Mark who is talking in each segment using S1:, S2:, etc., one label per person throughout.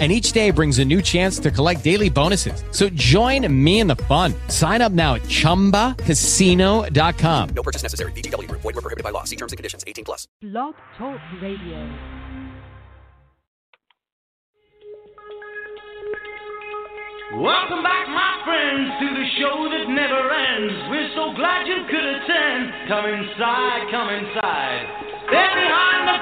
S1: and each day brings a new chance to collect daily bonuses. So join me in the fun. Sign up now at ChumbaCasino.com.
S2: No purchase necessary. VGW. Void were prohibited by law. See terms and conditions. 18 plus.
S3: Blog Talk Radio.
S4: Welcome back, my friends, to the show that never ends. We're so glad you could attend. Come inside, come inside. There behind the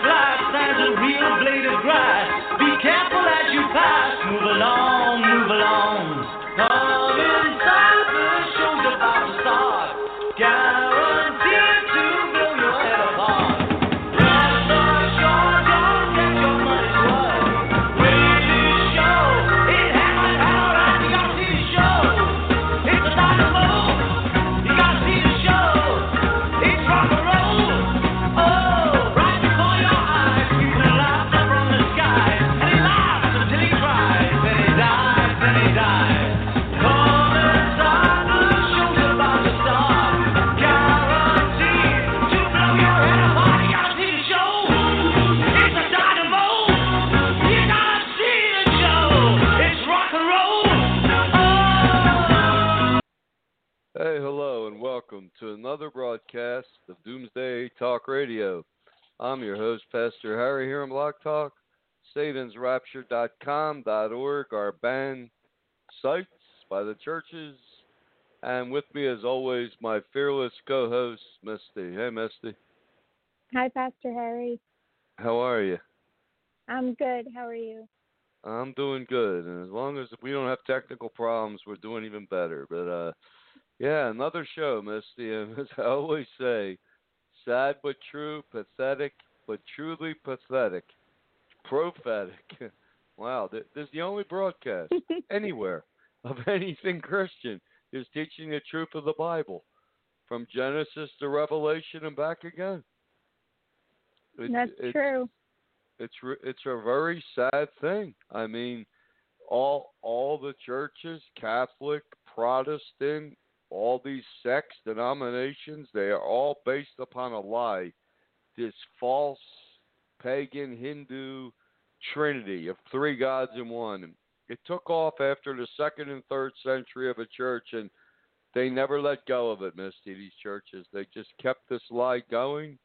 S4: stands a real blade of grass. Be careful as you pass. Move along, move along. Come
S5: welcome to another broadcast of Doomsday Talk Radio. I'm your host, Pastor Harry, here on Blog Talk, SatansRapture.com.org, our banned sites by the churches, and with me, as always, my fearless co-host, Misty. Hey, Misty,
S6: Hi, Pastor Harry.
S5: how are you?
S6: I'm good. How are you?
S5: I'm doing good, and as long as we don't have technical problems, we're doing even better. But uh, yeah, another show, Misty, and as I always say, sad but true, pathetic but truly pathetic, prophetic. wow, th- this is the only broadcast anywhere of anything Christian is teaching the truth of the Bible, from Genesis to Revelation and back again. It-
S6: That's
S5: it's-
S6: true.
S5: it's it's a very sad thing. I mean, all all the churches, Catholic, Protestant, all these sects, denominations, they are all based upon a lie. This false pagan Hindu trinity of three gods in one. It took off after the second and third century of a church and they never let go of it, Misty, these churches. They just kept this lie going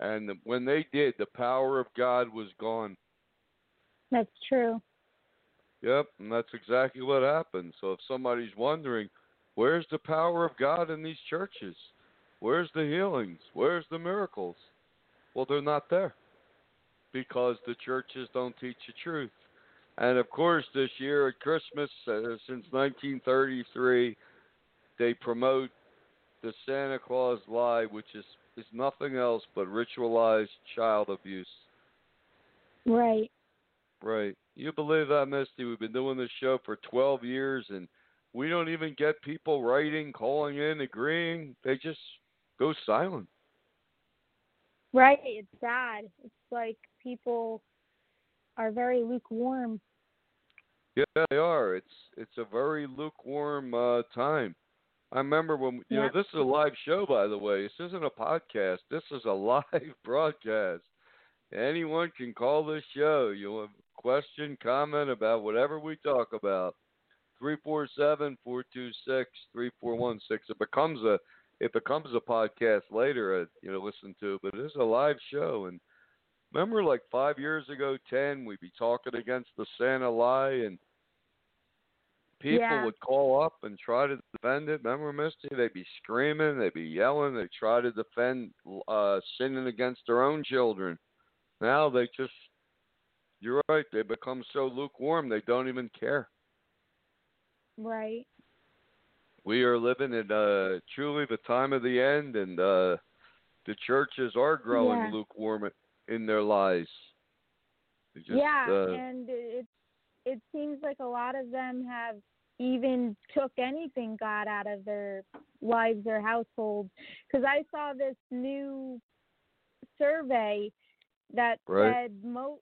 S5: and when they did, the power of God was gone.
S6: That's true.
S5: Yep, and that's exactly what happened. So if somebody's wondering, where's the power of God in these churches? Where's the healings? Where's the miracles? Well, they're not there because the churches don't teach the truth. And of course, this year at Christmas, uh, since 1933, they promote the Santa Claus lie, which is is nothing else but ritualized child abuse.
S6: Right.
S5: Right. You believe that, Misty? We've been doing this show for 12 years, and we don't even get people writing, calling in, agreeing. They just go silent.
S6: Right. It's sad. It's like people are very lukewarm.
S5: Yeah, they are. It's it's a very lukewarm uh, time. I remember when you know this is a live show, by the way. This isn't a podcast. This is a live broadcast. Anyone can call this show. You have a question, comment about whatever we talk about. Three four seven four two six three four one six. It becomes a it becomes a podcast later. Uh, you know, listen to, but it is a live show. And remember, like five years ago, ten, we'd be talking against the Santa lie, and people
S6: Yeah.
S5: would call up and try to defend it. Remember, Misty? They'd be screaming, they'd be yelling, they'd try to defend uh, sinning against their own children. Now they just, you're right, they become so lukewarm they don't even care.
S6: Right.
S5: We are living in uh, truly the time of the end, and uh, the churches are growing
S6: Yeah.
S5: lukewarm in their lies. Just,
S6: yeah,
S5: uh,
S6: and it it seems like a lot of them have even took anything God out of their lives or households. Because I saw this new survey that
S5: Right.
S6: said mo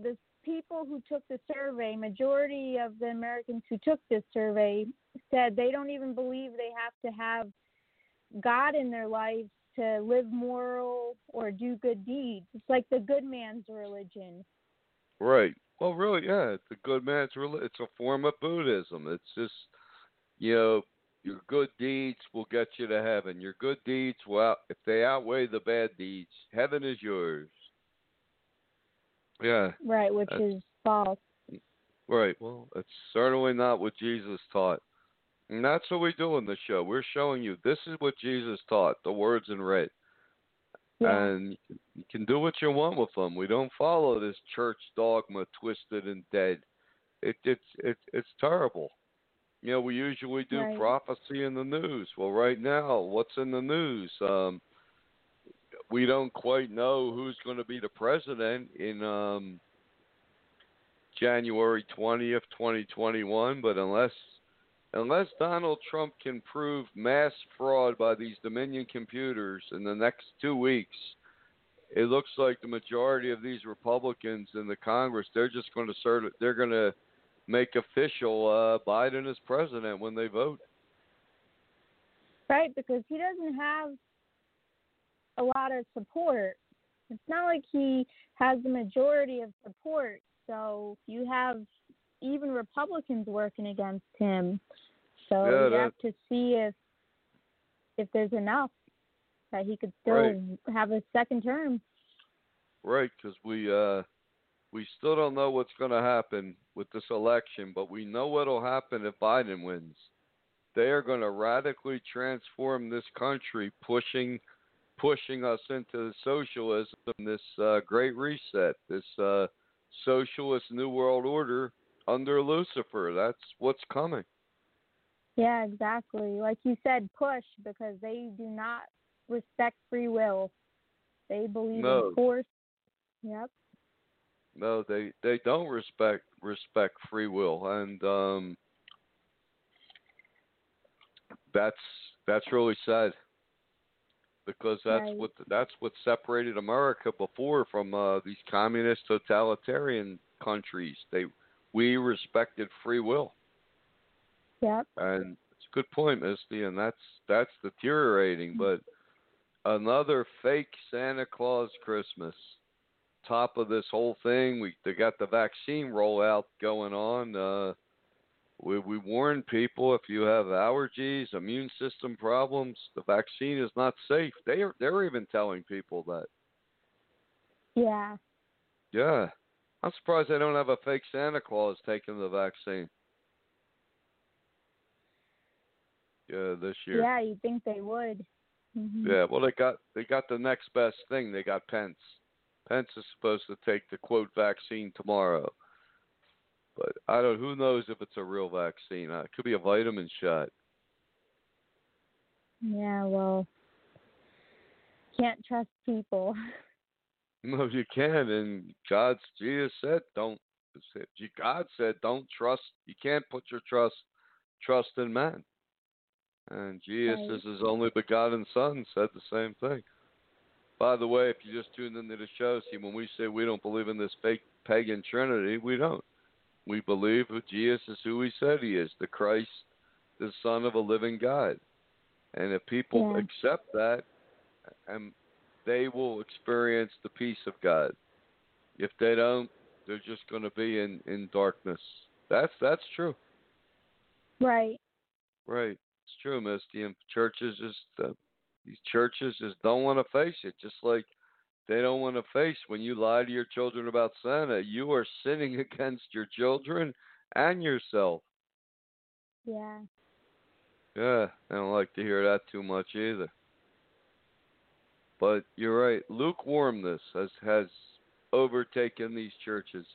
S6: the people who took the survey, majority of the Americans who took this survey said they don't even believe they have to have God in their lives to live moral or do good deeds. It's like the good man's religion.
S5: Right. Well, really, yeah. It's a good man's religion. It's a form of Buddhism. It's just, you know, your good deeds will get you to heaven. Your good deeds, well, if they outweigh the bad deeds, heaven is yours. Yeah.
S6: Right, which
S5: That's-
S6: is false.
S5: Right. Well, it's certainly not what Jesus taught. And that's what we do in the show. We're showing you this is what Jesus taught, the words in red.
S6: Yeah.
S5: And you can- do what you want with them. We don't follow this church dogma, twisted and dead. It, it's it's it's terrible. You know, we usually do
S6: Right.
S5: prophecy in the news. Well, right now, what's in the news? Um, we don't quite know who's going to be the president in um, January twentieth, twenty twenty one. But unless unless Donald Trump can prove mass fraud by these Dominion computers in the next two weeks, it looks like the majority of these Republicans in the Congress they're just going to of they're going to make official uh, Biden as president when they vote.
S6: Right, because he doesn't have a lot of support. It's not like he has the majority of support. So you have even Republicans working against him. So
S5: Yeah,
S6: have to see if if there's enough that he could still
S5: Right.
S6: have a second term.
S5: Right, because we uh, we still don't know what's going to happen with this election, but we know what'll happen if Biden wins. They are going to radically transform this country, pushing pushing us into socialism, this uh, great reset, this uh, socialist new world order under Lucifer. That's what's coming.
S6: Yeah, exactly. Like you said, push because they do not respect free will. They believe
S5: No.
S6: in force. Yep.
S5: No, they they don't respect respect free will, and um, that's that's really sad because that's
S6: Right.
S5: what that's what separated America before from uh, these communist totalitarian countries. They we respected free will,
S6: Yep.
S5: and it's a good point, Misty, and that's that's deteriorating. But another fake Santa Claus Christmas top of this whole thing. We they got the vaccine rollout going on. Uh, we we warn people if you have allergies, immune system problems, the vaccine is not safe. They are they're even telling people that.
S6: Yeah.
S5: Yeah, I'm surprised they don't have a fake Santa Claus taking the vaccine. Yeah, this year.
S6: Yeah, you'd think they would. hmm
S5: Yeah, well, they got they got the next best thing. They got Pence. Pence is supposed to take the quote vaccine tomorrow, but I don't. Who knows if it's a real vaccine? Uh, it could be a vitamin shot.
S6: Yeah, well, can't trust people.
S5: No, you can't. And God's Jesus said, don't. God said, don't trust. You can't put your trust trust in man. And Jesus,
S6: Right.
S5: as his only begotten Son, said the same thing. By the way, if you just tuned into the show, see, when we say we don't believe in this fake pagan Trinity, we don't. We believe who Jesus is who he said he is, the Christ, the Son of a living God. And if people
S6: Yeah.
S5: accept that, and they will experience the peace of God. If they don't, they're just going to be in in darkness. That's that's true.
S6: right.
S5: Right. It's true, Misty. And churches just uh, these churches just don't want to face it. Just like they don't want to face when you lie to your children about Santa, you are sinning against your children and yourself.
S6: Yeah.
S5: Yeah, I don't like to hear that too much either. But you're right. Lukewarmness has has overtaken these churches.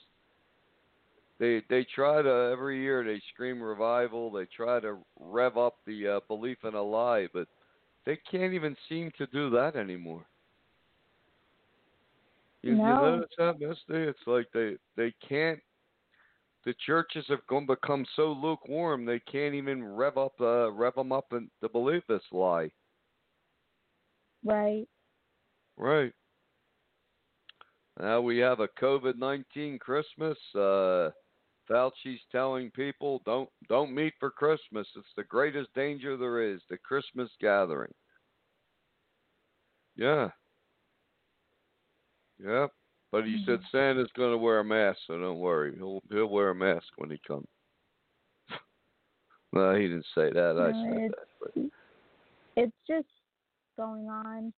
S5: They they try to every year they scream revival. They try to rev up the uh, belief in a lie, but they can't even seem to do that anymore. You, you
S6: No.
S5: notice that, Misty? It's like they they can't. The churches have gone become so lukewarm they can't even rev up uh, rev them up and to believe this lie.
S6: Right.
S5: Right. Now we have a COVID nineteen Christmas. Uh, Fauci's telling people don't don't meet for Christmas. It's the greatest danger there is, the Christmas gathering. Yeah. Yep. But he said mm-hmm. Santa's going to wear a mask, so don't worry. He'll he'll wear a mask when he comes. no, he didn't say that. I said
S6: it's-
S5: that. But
S6: It's just going on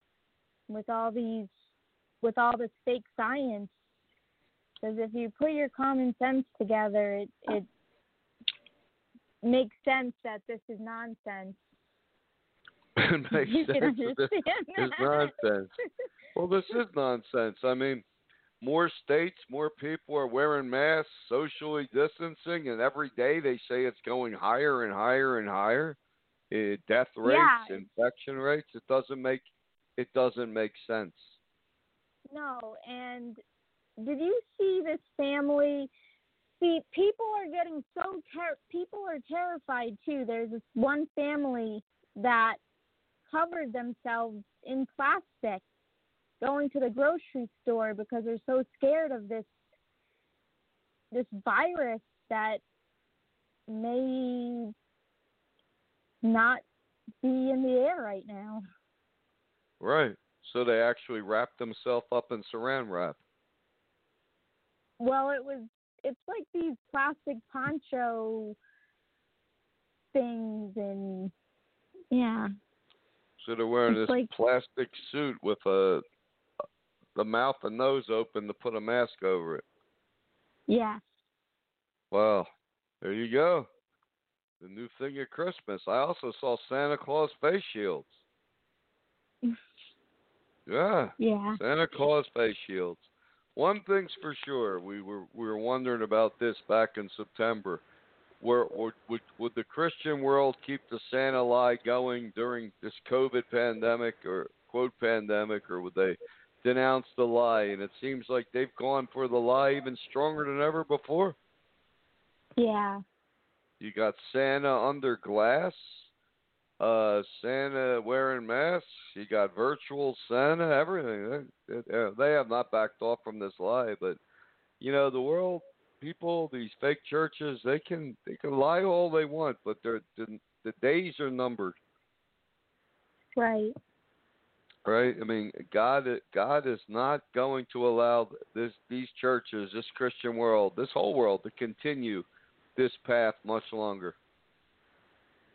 S6: with all these, with all this fake science. Because if you put your common sense together, it it makes sense that this is nonsense.
S5: it makes
S6: you
S5: sense.
S6: can
S5: that
S6: understand
S5: this is nonsense. Well, this is nonsense. I mean, more states, more people are wearing masks, socially distancing, and every day they say it's going higher and higher and higher. Uh, death rates,
S6: Yeah.
S5: infection rates. It doesn't make it doesn't make sense.
S6: No, and did you see this family? See, people are getting so ter- people are terrified too. There's this one family that covered themselves in plastic going to the grocery store because they're so scared of this this virus that may not be in the air right now.
S5: Right. So they actually wrap themselves up in saran wrap.
S6: Well, it was. It's like these plastic poncho things, and yeah,
S5: So they're wearing
S6: It's
S5: this
S6: like-
S5: plastic suit with a the mouth and nose open to put a mask over it.
S6: yeah,
S5: Well, There you go. The new thing at Christmas. I also saw Santa Claus face shields. Yeah,
S6: yeah,
S5: Santa Claus face shields. One thing's for sure, we were we were wondering about this back in September. Would, would would the Christian world keep the Santa lie going during this COVID pandemic or quote pandemic, or would they denounce the lie? And it seems like they've gone for the lie even stronger than ever before.
S6: yeah,
S5: You got Santa under glass, uh, Santa wearing masks. You got virtual Santa, everything. They, they, they have not backed off from this lie, but you know the world, people, these fake churches, they can they can lie all they want, but they're, the the days are numbered,
S6: right,
S5: right? I mean, God God is not going to allow this these churches, this Christian world, this whole world to continue this path much longer.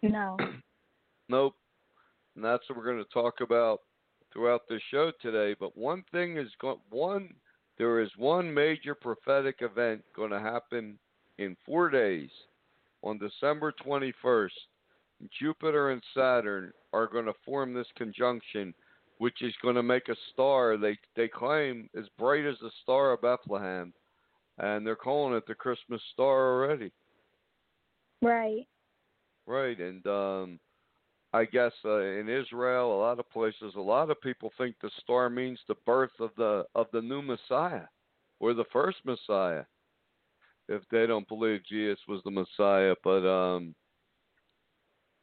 S6: no,
S5: Nope. And that's what we're going to talk about throughout the show today. But one thing is going one there is one major prophetic event going to happen in 4 days on December 21st. Jupiter and Saturn are going to form this conjunction which is going to make a star they they claim as bright as the star of Bethlehem and they're calling it the Christmas star already.
S6: right,
S5: Right, and um, I guess uh, in Israel, a lot of places, a lot of people think the star means the birth of the of the new Messiah, or the first Messiah, if they don't believe Jesus was the Messiah. But um,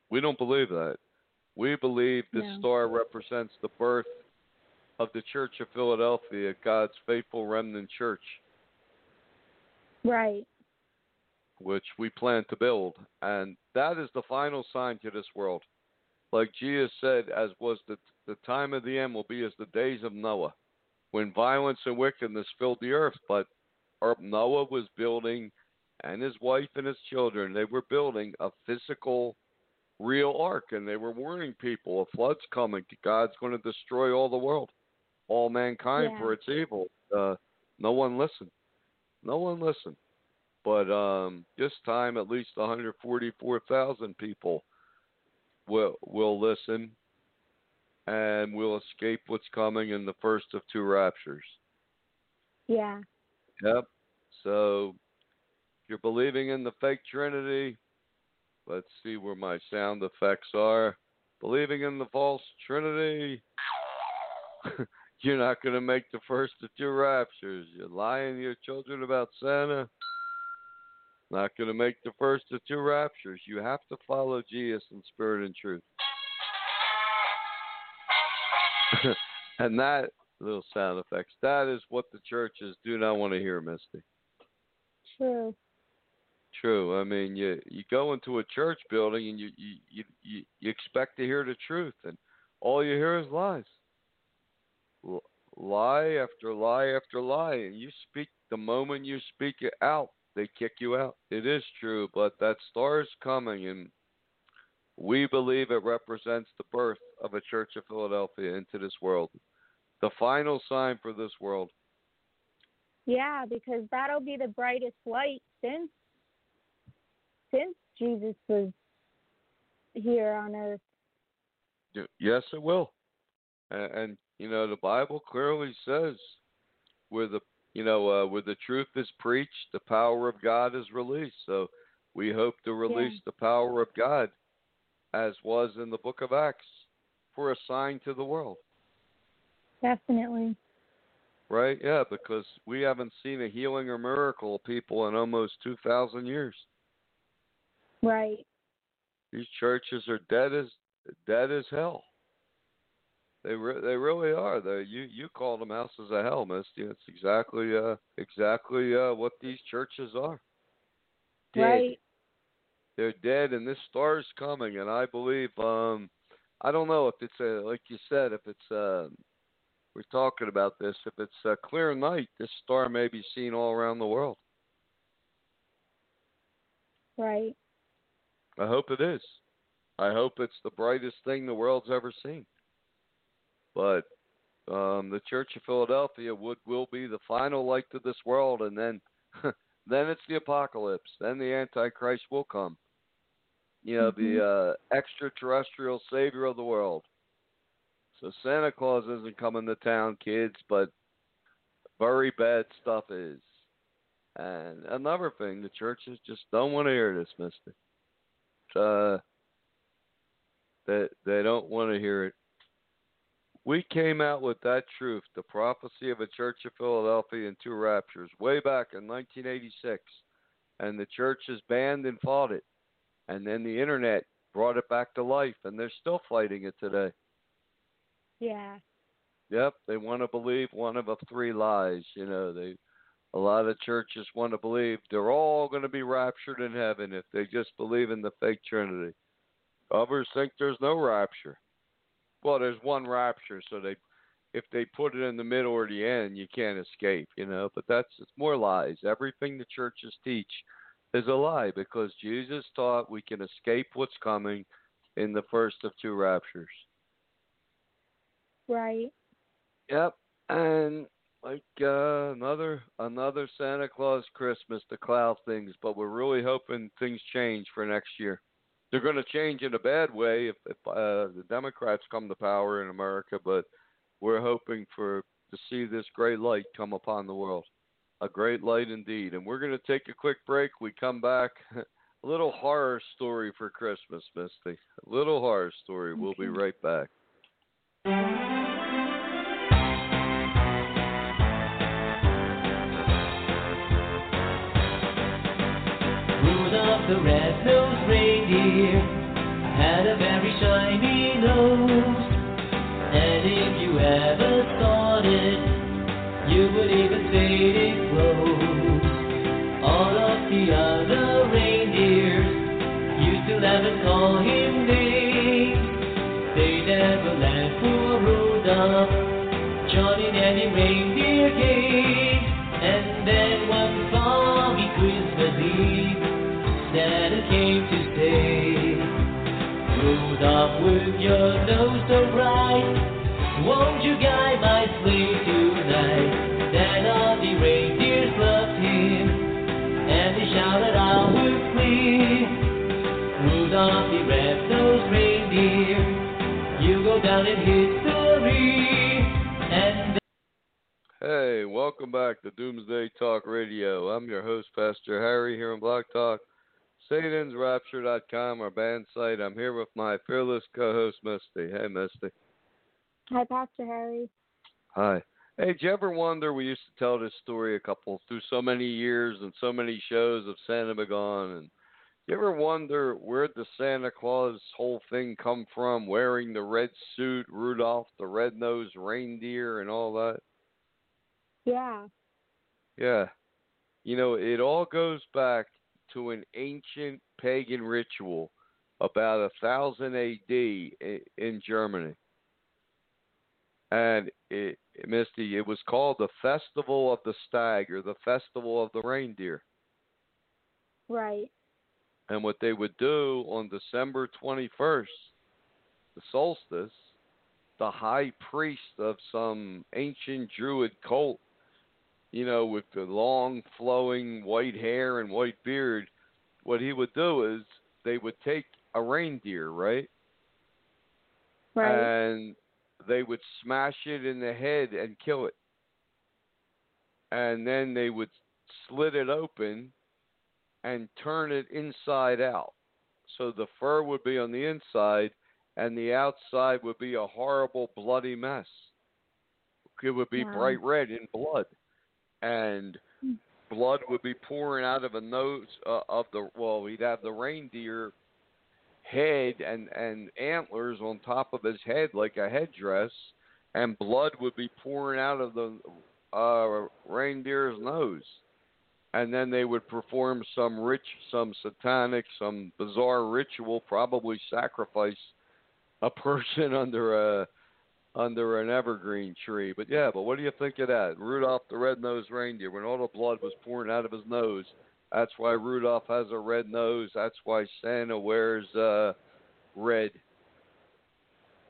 S5: we don't believe that. We believe this
S6: No.
S5: star represents the birth of the Church of Philadelphia, God's faithful remnant church
S6: right,
S5: which we plan to build. And that is the final sign to this world. Like Jesus said, as was the, the time of the end will be as the days of Noah, when violence and wickedness filled the earth. But Noah was building, and his wife and his children, they were building a physical, real ark. And they were warning people a flood's coming. God's going to destroy all the world, all mankind
S6: Yeah.
S5: for its evil. Uh, no one listened. No one listened but um, this time at least 144,000 people will will listen and will escape what's coming in the first of two raptures.
S6: yeah,
S5: Yep. So if you're believing in the fake Trinity, let's see where my sound effects are. Believing in the false Trinity, you're not going to make the first of two raptures. You're lying to your children about Santa. Not going to make the first of two raptures. You have to follow Jesus in spirit and truth. and that little sound effects. That is what the churches do not want to hear, Misty.
S6: True.
S5: True. I mean, you you go into a church building and you you you you, expect to hear the truth, and all you hear is lies. L- lie after lie after lie, and you speak the moment you speak it out, they kick you out. It is true, but that star is coming, and we believe it represents the birth of a church of Philadelphia into this world, the final sign for this world.
S6: Yeah, because that'll be the brightest light since since Jesus was here on earth.
S5: Yes, it will. And, and you know, the Bible clearly says where the you know uh, where the truth is preached, the power of God is released. So we hope to release the power of God, as was in the Book of Acts, for a sign to the world.
S6: Definitely.
S5: Right? Yeah, because we haven't seen a healing or miracle of people in almost two thousand years.
S6: Right.
S5: These churches are dead as dead as hell. They re- they really are. They you you call them houses of hell, Misty. It's exactly uh exactly uh what these churches are. Dead.
S6: Right.
S5: They're dead, and this star is coming. And I believe um I don't know if it's a like you said if it's uh we're talking about this if it's a clear night this star may be seen all around the world.
S6: Right.
S5: I hope it is. I hope it's the brightest thing the world's ever seen. But um, the Church of Philadelphia would will be the final light to this world, and then then it's the apocalypse. Then the Antichrist will come. You know, the uh, extraterrestrial savior of the world. So Santa Claus isn't coming to town, kids, but very bad stuff is. And another thing, the churches just don't want to hear this, Mister uh, that they don't want to hear it. We came out with that truth, the prophecy of a church of Philadelphia and two raptures, way back in 1986, and the churches banned and fought it, and then the internet brought it back to life, and they're still fighting it today.
S6: Yeah.
S5: Yep, they want to believe one of the three lies. You know, they a lot of churches want to believe they're all going to be raptured in heaven if they just believe in the fake Trinity. Others think there's no rapture. Well, there's one rapture, so they if they put it in the middle or the end, you can't escape, you know. But that's it's more lies. Everything the churches teach is a lie because Jesus taught we can escape what's coming in the first of two raptures.
S6: Right.
S5: Yep, and like uh, another another Santa Claus Christmas to cloud things, but we're really hoping things change for next year. They're going to change in a bad way if, if uh, the Democrats come to power in America, but we're hoping for to see this great light come upon the world, a great light indeed. And we're going to take a quick break. We come back. A little horror story for Christmas, Misty. A little horror story. We'll be right back.
S4: And call him names. They never laughed for Rudolph, Johnny the reindeer came. And then one foggy Christmas Eve, Santa came to stay. Rudolph, with your nose so bright, won't you guide my down in history. And
S5: Hey, welcome back to Doomsday Talk Radio. I'm your host, Pastor Harry, here on Blog Talk, SatansRapture.com, our banned site. I'm here with my fearless co-host, Misty. Hey, Misty.
S6: Hi, Pastor Harry.
S5: Hi. Hey, did you ever wonder? We used to tell this story a couple through so many years and so many shows of Santa Be Gone, and You ever wonder where the Santa Claus whole thing come from? Wearing the red suit, Rudolph the red-nosed reindeer, and all that.
S6: Yeah.
S5: Yeah. You know, it all goes back to an ancient pagan ritual about a thousand A.D. in Germany, and it, Misty, it was called the Festival of the Stag or the Festival of the Reindeer.
S6: Right.
S5: And what they would do on December 21st, the solstice, the high priest of some ancient Druid cult, you know, with the long flowing white hair and white beard, what he would do is they would take a reindeer, right?
S6: Right.
S5: And they would smash it in the head and kill it. And then they would slit it open and turn it inside out. So the fur would be on the inside and the outside would be a horrible bloody mess. It would be
S6: Wow.
S5: bright red in blood. And
S6: Hmm.
S5: blood would be pouring out of a nose uh, of the well, he'd have the reindeer head and and antlers on top of his head like a headdress, and blood would be pouring out of the uh, reindeer's nose, and then they would perform some rich, some satanic, some bizarre ritual, probably sacrifice a person under a under an evergreen tree. But yeah, but what do you think of that? Rudolph the red-nosed reindeer, when all the blood was pouring out of his nose, that's why Rudolph has a red nose. That's why Santa wears uh, red.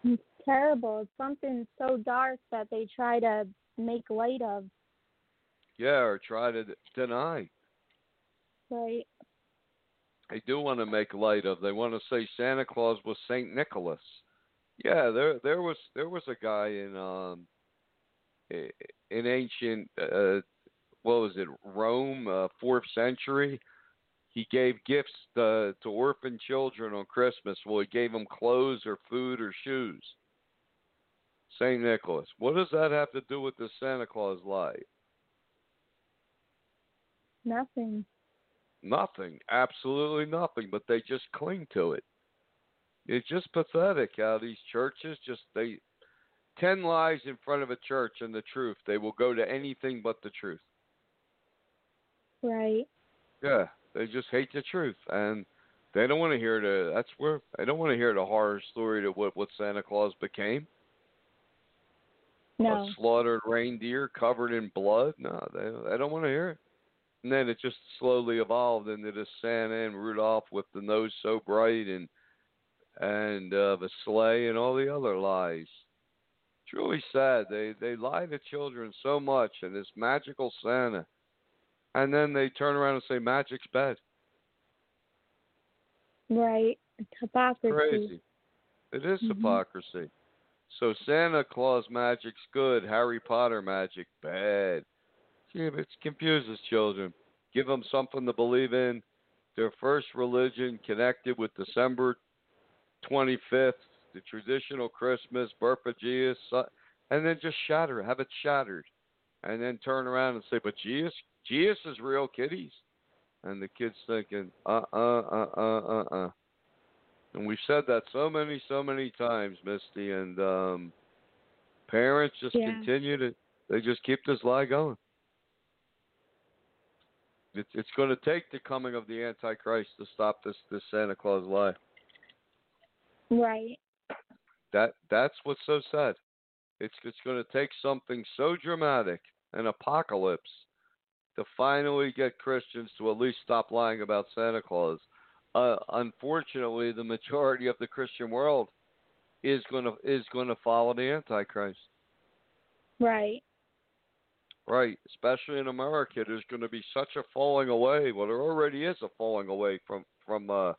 S6: It's terrible. It's something so dark that they try to make light of.
S5: Yeah, or try to deny.
S6: Right.
S5: They do want to make light of. They want to say Santa Claus was Saint Nicholas. Yeah, there there was there was a guy in um in ancient uh what was it Rome uh, fourth century. He gave gifts to, to orphan children on Christmas. Well, he gave them clothes or food or shoes. Saint Nicholas. What does that have to do with the Santa Claus lie?
S6: Nothing.
S5: Nothing, absolutely nothing, but they just cling to it. It's just pathetic how these churches just they ten lies in front of a church and the truth. They will go to anything but the truth.
S6: Right.
S5: Yeah, they just hate the truth and they don't want to hear the that's where they don't want to hear the horror story to what what Santa Claus became.
S6: No.
S5: A slaughtered reindeer covered in blood. No, they they don't want to hear it. And then it just slowly evolved into this Santa and Rudolph with the nose so bright and and uh, the sleigh and all the other lies. It's really sad. They they lie to children so much and this magical Santa, and then they turn around and say magic's bad.
S6: Right. It's hypocrisy.
S5: Crazy. It is
S6: Mhm.
S5: hypocrisy. So Santa Claus magic's good, Harry Potter magic bad. It confuses children. Give them something to believe in. Their first religion connected with December 25th, the traditional Christmas, birth of Jesus, and then just shatter have it shattered, and then turn around and say, "But Jesus, Jesus is real, kiddies," and the kids thinking, "Uh, uh, uh, uh, uh, uh." And we've said that so many, so many times, Misty, and um, parents just
S6: Yeah.
S5: continue to, they just keep this lie going. It's it's going to take the coming of the Antichrist to stop this this Santa Claus lie.
S6: Right.
S5: That that's what's so sad. It's it's going to take something so dramatic, an apocalypse, to finally get Christians to at least stop lying about Santa Claus. Uh, unfortunately, the majority of the Christian world is going to is going to follow the Antichrist.
S6: Right.
S5: Right, especially in America, there's going to be such a falling away. Well, there already is a falling away from from. Uh,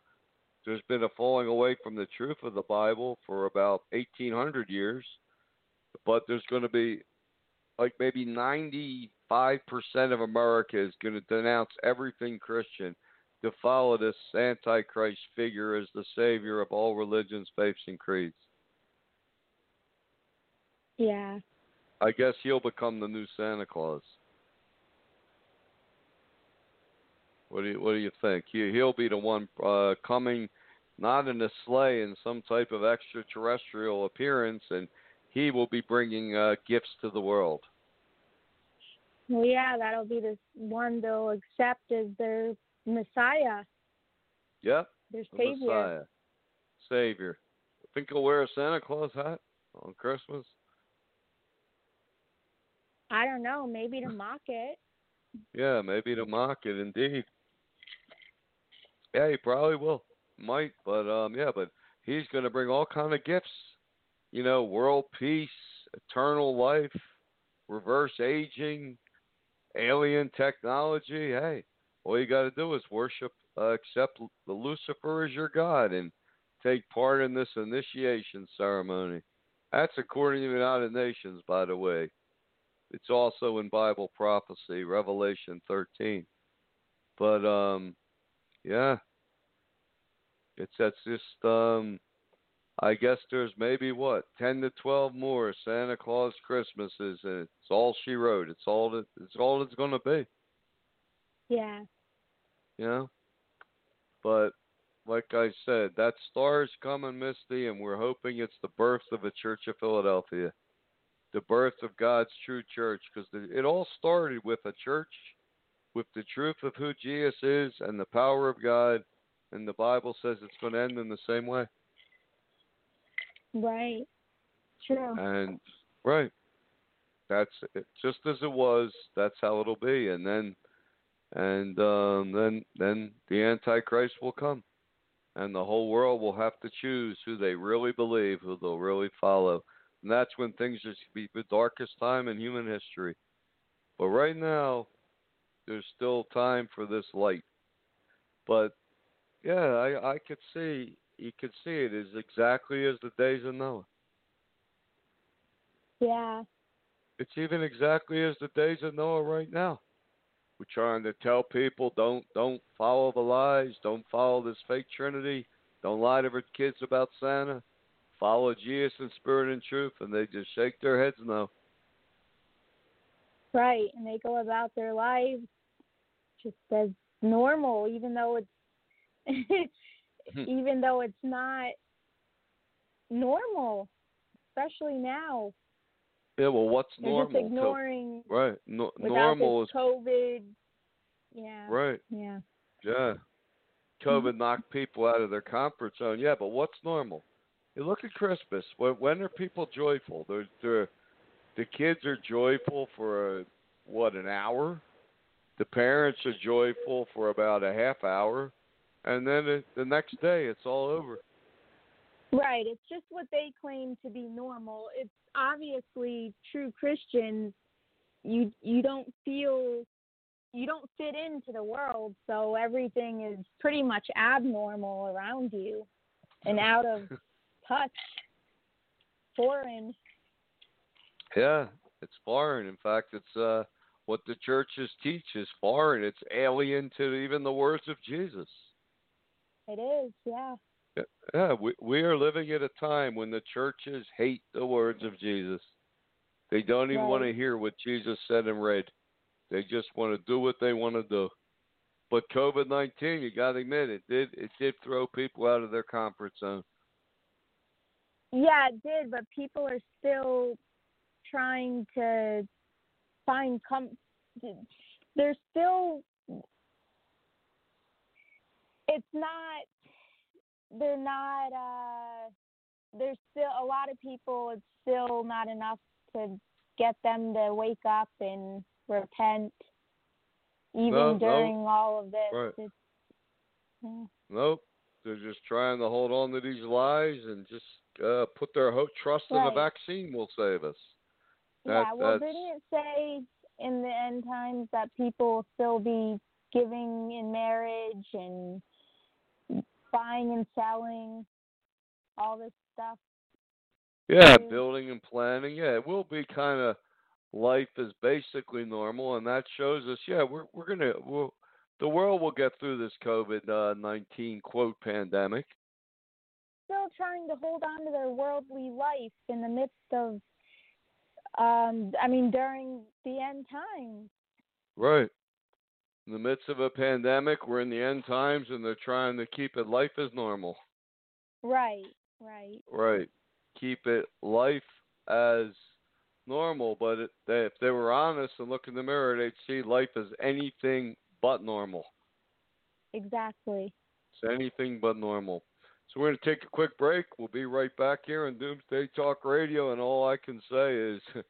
S5: there's been a falling away from the truth of the Bible for about 1,800 years, but there's going to be like maybe 95% of America is going to denounce everything Christian to follow this Antichrist figure as the savior of all religions, faiths, and creeds.
S6: Yeah.
S5: I guess he'll become the new Santa Claus. What do you What do you think? He He'll be the one uh, coming, not in a sleigh in some type of extraterrestrial appearance, and he will be bringing uh, gifts to the world.
S6: Well, yeah, that'll be the one they'll accept as their Messiah,
S5: Yep,
S6: their
S5: the
S6: Savior.
S5: Messiah, Savior. Think he'll wear a Santa Claus hat on Christmas?
S6: I don't know, maybe to mock it.
S5: Yeah, maybe to mock it, indeed. Yeah, he probably will. Might, but um, yeah, but he's to bring all kind of gifts. You know, world peace, eternal life, reverse aging, alien technology. Hey, all you got to do is worship, uh, accept the Lucifer as your god, and take part in this initiation ceremony. That's according to the United Nations, by the way. It's also in Bible prophecy, Revelation 13. But um, yeah, it's that's just um, I guess there's maybe what 10 to 12 more Santa Claus Christmases, and it's all she wrote. It's all that it's all it's going to be.
S6: Yeah.
S5: You know. But like I said, that star's coming, Misty, and we're hoping it's the birth of the Church of Philadelphia the birth of God's true church because it all started with a church with the truth of who Jesus is and the power of God, and the Bible says it's going to end in the same way.
S6: Right. True.
S5: And right, that's it. just as it was. That's how it'll be, and then and um, then then the Antichrist will come, and the whole world will have to choose who they really believe, who they'll really follow. And that's when things just be the darkest time in human history. But right now, there's still time for this light. But yeah, I I could see you could see it is exactly as the days of Noah.
S6: Yeah.
S5: It's even exactly as the days of Noah right now. We're trying to tell people don't don't follow the lies, don't follow this fake Trinity, don't lie to their kids about Santa follow Jesus in spirit and truth, and they just shake their heads no.
S6: Right, and they go about their lives just as normal, even though it's hmm. even though it's not normal, especially now.
S5: Yeah, well, what's
S6: They're
S5: normal?
S6: just ignoring
S5: right, no, normal is
S6: COVID. Yeah.
S5: right.
S6: Yeah.
S5: Yeah, COVID knocked people out of their comfort zone. Yeah, but what's normal? You look at Christmas. When, when are people joyful? They're, they're, the kids are joyful for a, what an hour. The parents are joyful for about a half hour, and then it, the next day it's all over.
S6: Right. It's just what they claim to be normal. It's obviously true Christians. You you don't feel you don't fit into the world, so everything is pretty much abnormal around you and out of touch, foreign.
S5: Yeah, it's foreign. In fact, it's uh, what the churches teach is foreign. It's alien to even the words of Jesus.
S6: It is, yeah.
S5: Yeah, we we are living at a time when the churches hate the words of Jesus. They don't even
S6: Right.
S5: want to hear what Jesus said and read. They just want to do what they want to do. But COVID nineteen, you got to admit, it did it did throw people out of their comfort zone.
S6: Yeah, it did, but people are still trying to find com. They're still. It's not. They're not. uh There's still a lot of people. It's still not enough to get them to wake up and repent, even
S5: No, no.
S6: during all of this.
S5: Right.
S6: It's, yeah.
S5: Nope, they're just trying to hold on to these lies and just uh, put their hope trust in the vaccine will save us.
S6: Yeah, well,
S5: that's-
S6: didn't it say in the end times that people will still be giving in marriage and buying and selling, all this stuff?
S5: Yeah, building and planning. Yeah, it will be kind of life is basically normal, and that shows us. Yeah, we're we're gonna we'll, the world will get through this COVID uh, nineteen quote pandemic.
S6: Still trying to hold on to their worldly life in the midst of, um, I mean, during the end times.
S5: Right. In the midst of a pandemic, we're in the end times, and they're trying to keep it life as normal.
S6: Right, right.
S5: Right. Keep it life as normal, but it, they, if they were honest and look in the mirror, they'd see life as anything but normal.
S6: Exactly.
S5: It's anything but normal. So we're going to take a quick break. We'll be right back here on Doomsday Talk Radio, and all I can say is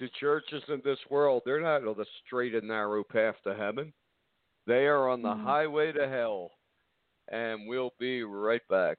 S5: the churches in this world, they're not on the straight and narrow path to heaven. They are on the
S6: Mhm.
S5: highway to hell. And we'll be right back.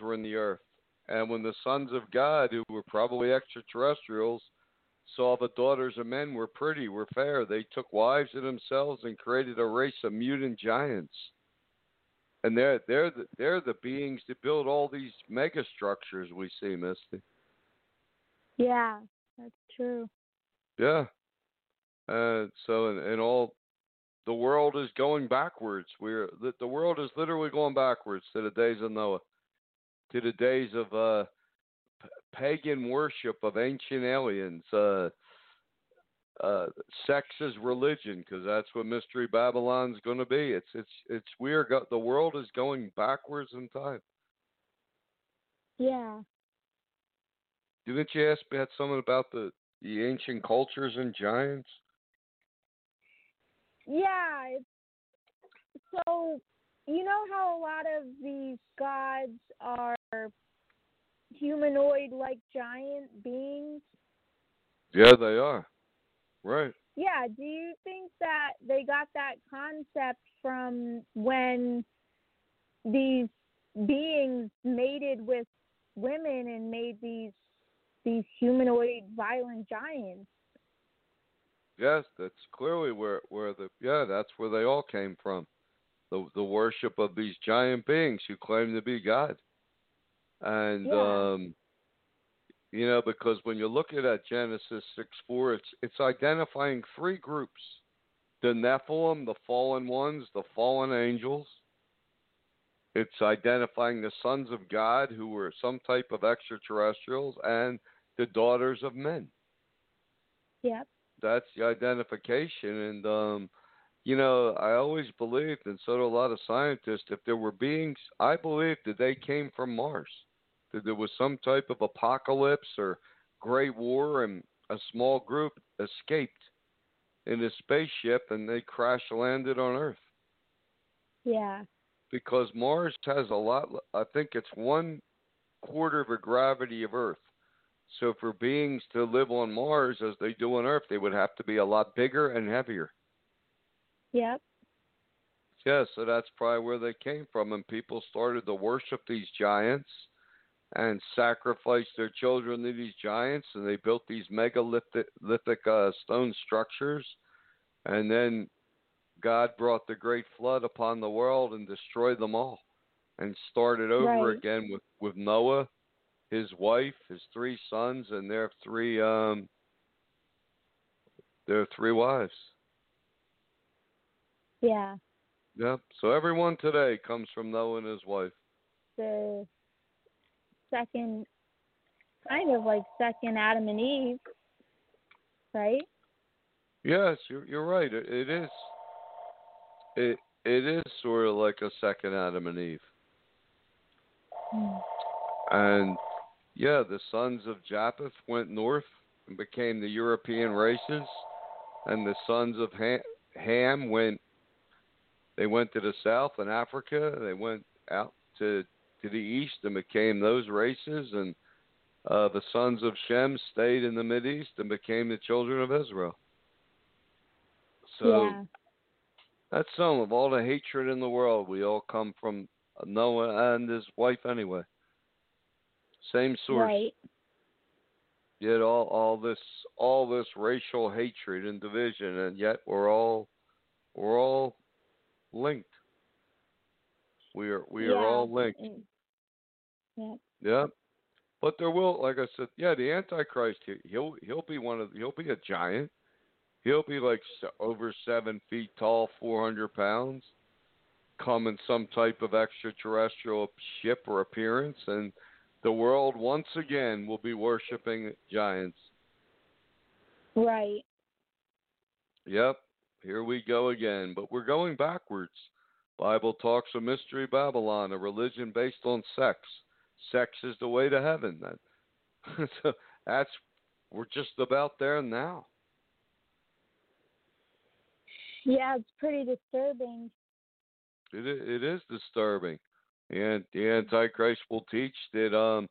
S5: Were in the earth, and when the sons of God, who were probably extraterrestrials, saw the daughters of men were pretty, were fair, they took wives of themselves and created a race of mutant giants. And they're they're the, they're the beings that build all these mega structures we see, Misty.
S6: Yeah, that's true.
S5: Yeah. Uh, so in, in all, the world is going backwards. We're the, the world is literally going backwards to the days of Noah, to the days of uh, p- pagan worship of ancient aliens. Uh, uh, sex is religion because that's what Mystery Babylon's going to be. It's it's it's weird. The world is going backwards in time.
S6: Yeah.
S5: Didn't you ask about something about the the ancient cultures and giants?
S6: Yeah. So, you know how a lot of these gods are humanoid like giant beings?
S5: Yeah, they are. Right.
S6: Yeah, do you think that they got that concept from when these beings mated with women and made these these humanoid violent giants.
S5: Yes, that's clearly where where the yeah, that's where they all came from. The the worship of these giant beings who claim to be God. And
S6: Yeah.
S5: um you know, because when you're looking at Genesis six four, it's it's identifying three groups. The Nephilim, the fallen ones, the fallen angels. It's identifying the sons of God who were some type of extraterrestrials and the daughters of men
S6: Yep.
S5: that's the identification and um you know i always believed and so do a lot of scientists if there were beings i believed that they came from mars that there was some type of apocalypse or great war and a small group escaped in a spaceship and they crash landed on earth.
S6: Yeah.
S5: because mars has a lot i think it's one quarter of the gravity of earth. So for beings to live on mars as they do on earth they would have to be a lot bigger and heavier
S6: Yep.
S5: Yeah, so that's probably where they came from, and people started to worship these giants and sacrifice their children to these giants, and they built these megalithic uh, stone structures, and then God brought the great flood upon the world and destroyed them all, and started over
S6: Right.
S5: again with with Noah, his wife, his three sons, and their three um their three wives.
S6: Yeah.
S5: Yep. So everyone today comes from Noah and his wife.
S6: The second kind of like second Adam and Eve. Right?
S5: Yes, you're you're right. It, it is. It it is sort of like a second Adam and Eve.
S6: Hmm.
S5: And yeah, the sons of Japheth went north and became the European races, and the sons of Ham, Ham went. They went to the south in Africa. They went out to to the east and became those races, and uh, the sons of Shem stayed in the Mid East and became the children of Israel. So
S6: yeah.
S5: that's some of all the hatred in the world. We all come from Noah and his wife anyway. Same source.
S6: Right.
S5: Yet all all this all this racial hatred and division, and yet we're all we're all linked. We are we
S6: yeah.
S5: are all linked.
S6: Yeah. Yep.
S5: Yeah. But there will, like I said, yeah, the Antichrist. he- He'll he'll be one of he'll be a giant. He'll be like over seven feet tall, four hundred pounds. Come in some type of extraterrestrial ship or appearance, and the world once again will be worshiping giants.
S6: Right.
S5: Yep, here we go again. But we're going backwards. Bible talks of mystery Babylon, a religion based on sex. Sex is the way to heaven. So that's we're just about there now.
S6: Yeah, it's pretty disturbing.
S5: It it is disturbing, and the Antichrist will teach that um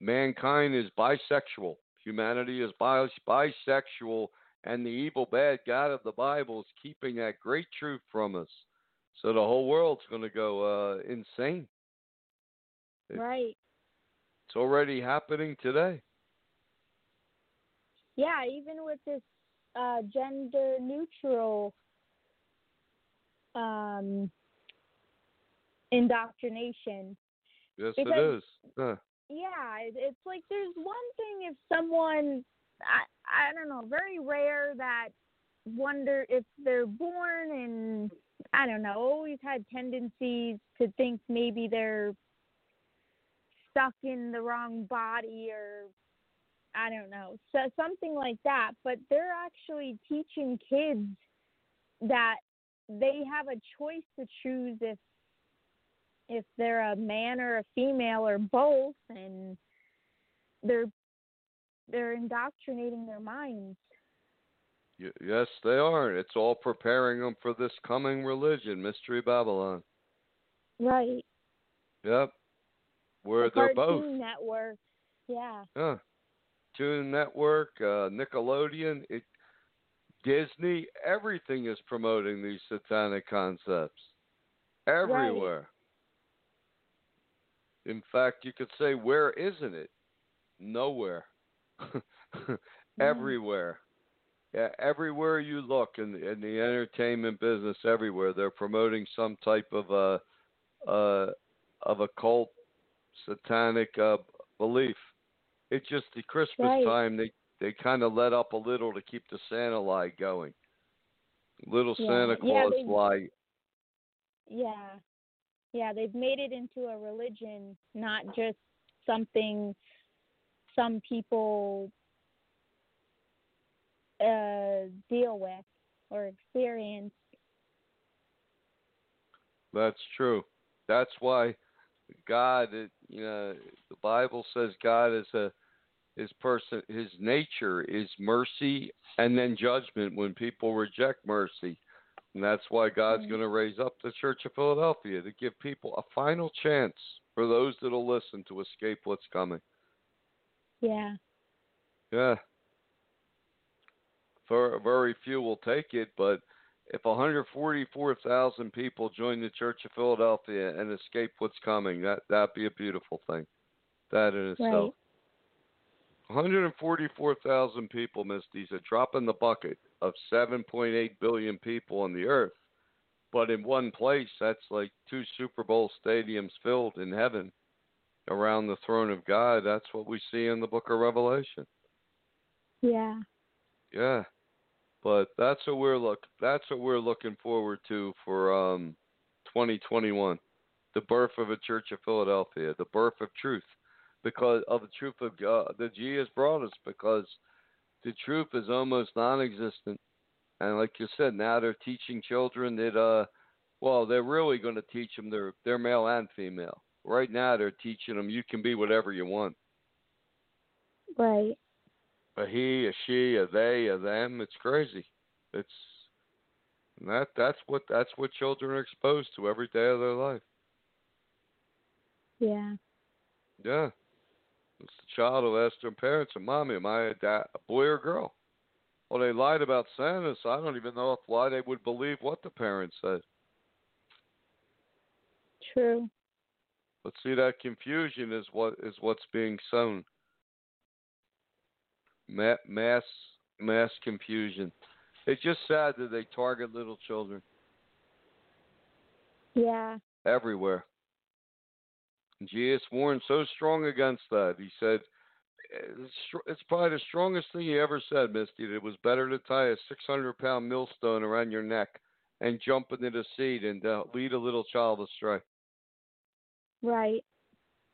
S5: mankind is bisexual. Humanity is bi- bisexual, and the evil bad God of the Bible is keeping that great truth from us. So the whole world's going to go uh, insane.
S6: Right.
S5: It's already happening today.
S6: Yeah, even with this uh gender neutral um indoctrination.
S5: Yes,
S6: Because-
S5: it is. Huh.
S6: Yeah, it, it's like there's one thing if someone I I don't know, very rare that wonder if they're born and I don't know, always had tendencies to think maybe they're stuck in the wrong body or I don't know, so something like that. But they're actually teaching kids that they have a choice to choose if if they're a man or a female or both and they're they're indoctrinating their minds
S5: yes, they are. It's all preparing them for this coming religion, Mystery Babylon.
S6: right
S5: Yep. Where
S6: the
S5: they're both.
S6: network yeah
S5: Yeah. Toon Network, uh, Nickelodeon, it, Disney, everything is promoting these satanic concepts everywhere. In fact, you could say, where isn't it? Nowhere. everywhere. Yeah, everywhere you look in, in the entertainment business, everywhere they're promoting some type of a uh, of a cult satanic uh, belief. It's just the Christmas
S6: Right.
S5: time they they kind of let up a little to keep the Santa lie going. Little
S6: Yeah.
S5: Santa Claus
S6: they-
S5: lie.
S6: Yeah. Yeah, they've made it into a religion, not just something some people uh deal with or experience.
S5: That's true. That's why God, you know, the Bible says God is a his person, his nature is mercy and then judgment when people reject mercy, and that's why God's
S6: Mm.
S5: going to raise up the Church of Philadelphia to give people a final chance for those that'll listen to escape what's coming.
S6: Yeah.
S5: Yeah. For very few will take it, but if 144,000 people join the Church of Philadelphia and escape what's coming, that that'd be a beautiful thing. That in itself. Right. 144,000 people, Misty's a drop in the bucket of 7.8 billion people on the earth. But in one place, that's like two Super Bowl stadiums filled in heaven around the throne of God. That's what we see in the book of Revelation.
S6: Yeah.
S5: Yeah. But that's what we're look that's what we're looking forward to for um 2021. The birth of a church of Philadelphia, the birth of truth because of the truth of God that G has brought us because the truth is almost non existent. And like you said, now they're teaching children that uh well, they're really going to teach them they're they're male and female. Right now they're teaching them you can be whatever you want.
S6: Right.
S5: a he, a she, a they, a them. It's crazy. It's and that that's what that's what children are exposed to every day of their life.
S6: Yeah.
S5: Yeah. It's the child who asks their parents and mommy, am I a, da- a boy or girl? Well, they lied about Santa, so I don't even know if why they would believe what the parents said.
S6: True.
S5: But see, that confusion is what is what's being sown. Ma- mass mass confusion. It's just sad that they target little children
S6: Yeah.
S5: everywhere. Jesus warned so strong against that. He said, eh, it's, probably the strongest thing he ever said, Misty, that it was better to tie a 600 pound millstone around your neck and jump into the sea than to uh, lead a little child astray.
S6: Right.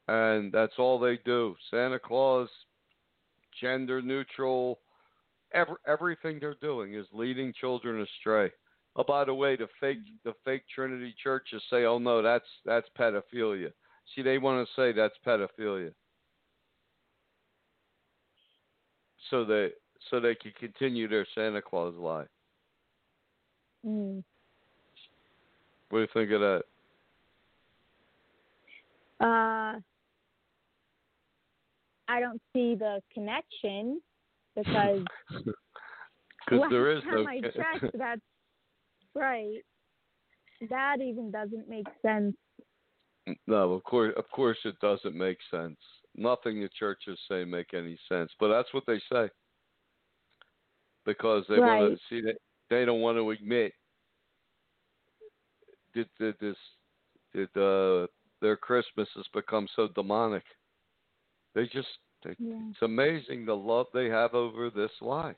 S5: And that's all they do. Santa Claus, gender neutral, every, everything they're doing is leading children astray. Oh, by the way, the fake the fake Trinity churches say, "Oh no, that's that's pedophilia." See, they want to say that's pedophilia, so they so they can continue their Santa Claus lie.
S6: Mm.
S5: What do you think of that?
S6: Uh I don't see the connection because
S5: Because
S6: last
S5: there is no.
S6: I checked, that's right. That even doesn't make sense.
S5: No, of course, of course, it doesn't make sense. Nothing the churches say make any sense, but that's what they say because they want to see that they don't want to admit that, that this that uh, their Christmas has become so demonic. They just they,
S6: Yeah.
S5: it's amazing the love they have over this lie.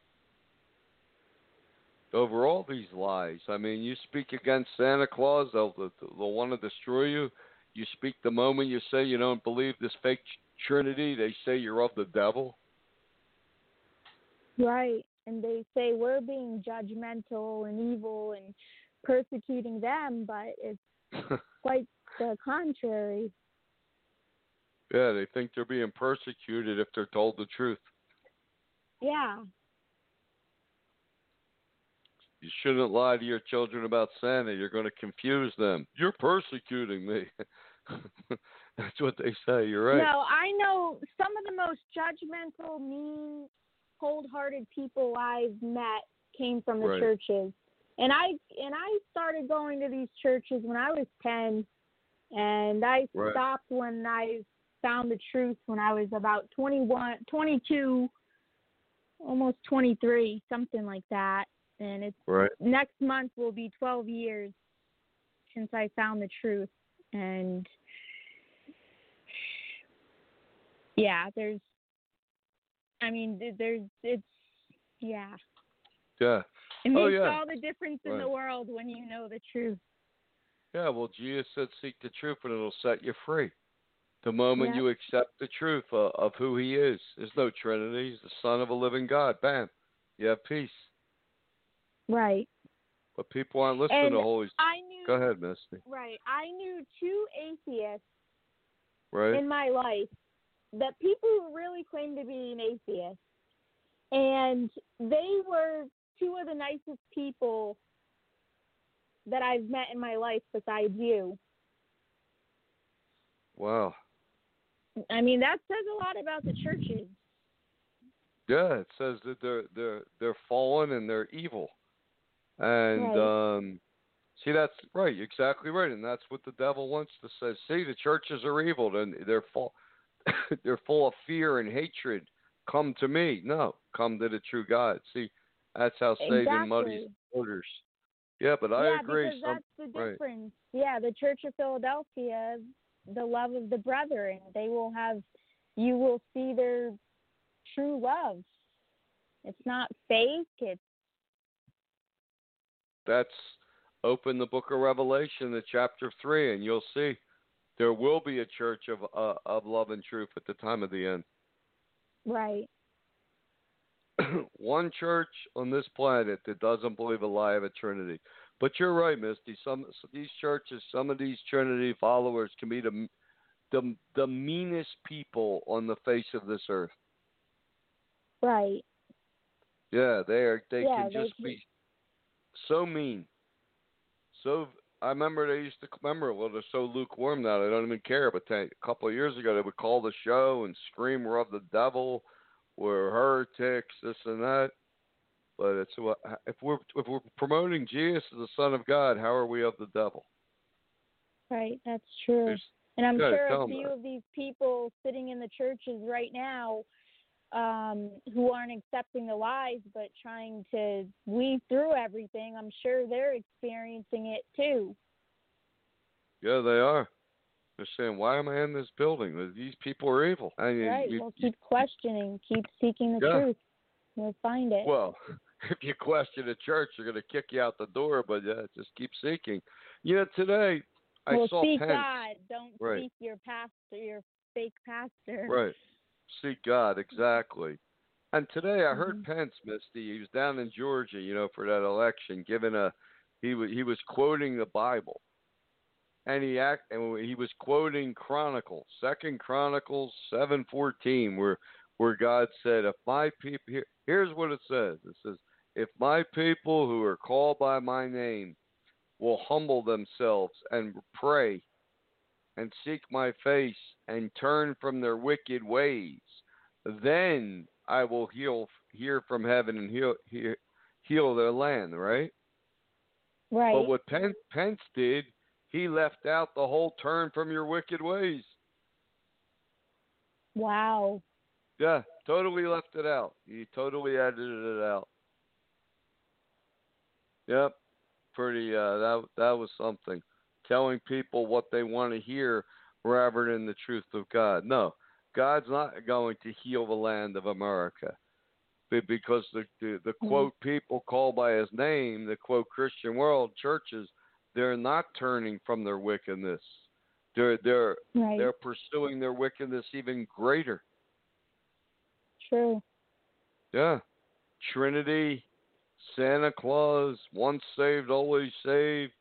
S5: Over all these lies. I mean, you speak against Santa Claus, they'll, they'll, they'll want to destroy you. You speak the moment you say you don't believe this fake Trinity, they say you're of the devil.
S6: Right. And they say we're being judgmental and evil and persecuting them, but it's quite the contrary.
S5: yeah, they think they're being persecuted if they're told the truth.
S6: Yeah.
S5: You shouldn't lie to your children about Santa. You're going to confuse them. You're persecuting me. That's what they say. You're right.
S6: No, I know some of the most judgmental, mean, cold-hearted people I've met came from the
S5: Right.
S6: churches. And I and I started going to these churches when I was 10 And I
S5: Right.
S6: stopped when I found the truth when I was about 21, 22, almost 23, something like that. And it's
S5: Right.
S6: next month will be 12 years since I found the truth. And yeah, there's, I mean, there's, it's, yeah.
S5: Yeah.
S6: It
S5: Oh,
S6: makes
S5: yeah.
S6: all the difference in the world when you know the truth.
S5: Yeah, well, Jesus said, "Seek the truth, and it'll set you free." The moment
S6: Yep.
S5: you accept the truth uh, of who He is, there's no Trinity. He's the Son of a living God. Bam, you have peace.
S6: Right.
S5: But people aren't listening
S6: And
S5: to Holy.
S6: I knew.
S5: Go ahead, Misty.
S6: Right. I knew two atheists
S5: Right.
S6: in my life that people who really claim to be an atheist, and they were two of the nicest people that I've met in my life besides you.
S5: wow.
S6: I mean, that says a lot about the churches.
S5: Yeah, it says that they're they're they're fallen and they're evil, and
S6: Right.
S5: um, see that's right, exactly right, and that's what the devil wants to say. See, the churches are evil, and they're full, they're full of fear and hatred. Come to me, no, come to the true God. See, that's how Satan muddies
S6: Exactly.
S5: the waters. Yeah, but I
S6: yeah,
S5: agree.
S6: because
S5: Some,
S6: that's the
S5: right.
S6: difference. Yeah, the Church of Philadelphia, the love of the brethren, they will have, you will see their true love. It's not fake. It's
S5: that's open the book of Revelation, the chapter three, and you'll see there will be a church of uh, of love and truth at the time of the end.
S6: right.
S5: one church on this planet that doesn't believe a lie of a Trinity. But you're right, Misty. Some these churches, some of these Trinity followers can be the the the meanest people on the face of this earth.
S6: Right.
S5: Yeah, they are. They
S6: Yeah,
S5: can
S6: they
S5: just
S6: can-
S5: be so mean. So I remember they used to remember. Well, they're so lukewarm now they don't even care. But they, a couple of years ago, they would call the show and scream, "We're of the devil. We're heretics. This and that." But it's what if we're if we're promoting Jesus as the Son of God, how are we of the devil?
S6: Right. That's true.
S5: There's-
S6: And I'm sure a few
S5: that.
S6: of these people sitting in the churches right now um, who aren't accepting the lies but trying to weave through everything, I'm sure they're experiencing it too.
S5: Yeah, they are. They're saying, "Why am I in this building? These people are evil." And you-
S6: right.
S5: you-
S6: well,
S5: you-
S6: keep questioning, keep seeking the
S5: Yeah.
S6: truth. You'll find it.
S5: Well, if you question the church, they're going to kick you out the door. But yeah, just keep seeking. You know, today I
S6: well,
S5: saw
S6: seek
S5: Pence.
S6: God. Don't
S5: Right.
S6: seek your pastor, your fake pastor.
S5: Right. Seek God, exactly. And today I heard
S6: Mhm.
S5: Pence, Misty. He was down in Georgia, you know, for that election, giving a he was he was quoting the Bible, and he act and he was quoting Chronicles, Second Chronicles seven fourteen, where where God said, "If my people here, here's what it says. It says, if my people who are called by my name will humble themselves and pray and seek my face and turn from their wicked ways, then I will heal hear from heaven and heal heal, heal their land, right?
S6: Right.
S5: But what Pence, Pence did, he left out the whole turn from your wicked ways.
S6: wow.
S5: Yeah, totally left it out. He totally edited it out. Yep, pretty. Uh, that that was something. Telling people what they want to hear rather than the truth of God. No, God's not going to heal the land of America, because the the, the
S6: Mhm.
S5: quote people call by His name, the quote Christian world churches, they're not turning from their wickedness. They're they're
S6: Right.
S5: they're pursuing their wickedness even greater.
S6: True.
S5: Yeah. Trinity, Santa Claus, once saved, always saved,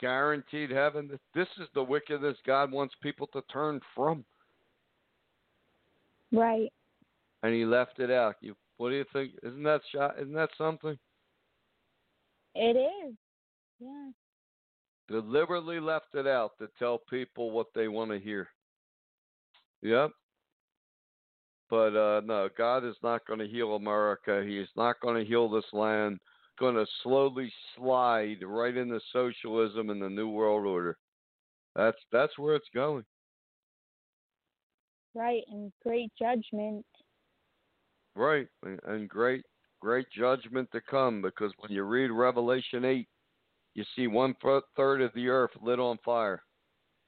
S5: guaranteed heaven. This is the wickedness God wants people to turn from.
S6: Right.
S5: And he left it out. You what do you think? Isn't that shot isn't that something?
S6: It is. Yeah.
S5: Deliberately left it out to tell people what they want to hear. Yep. But uh no, God is not going to heal America. He is not going to heal this land. Going to slowly slide right into socialism and the new world order. That's that's where it's going.
S6: Right, and great judgment.
S5: Right, and, and great great judgment to come because when you read Revelation eight, you see one third of the earth lit on fire,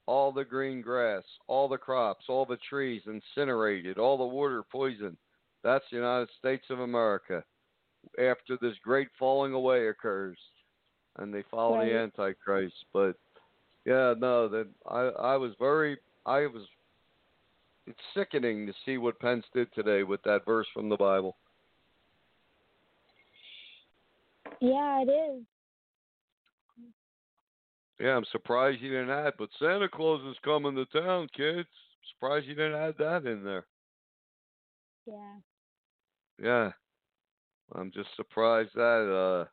S5: all the green grass, all the crops, all the trees incinerated, all the water poisoned. That's the United States of America. After this great falling away occurs, and they follow
S6: Right.
S5: the Antichrist. But yeah, no, that I I was very I was. It's sickening to see what Pence did today with that verse from the Bible.
S6: Yeah, it is.
S5: Yeah, I'm surprised you didn't add. But Santa Claus is coming to town, kids. Surprised you didn't add that in there.
S6: Yeah.
S5: Yeah, I'm just surprised that uh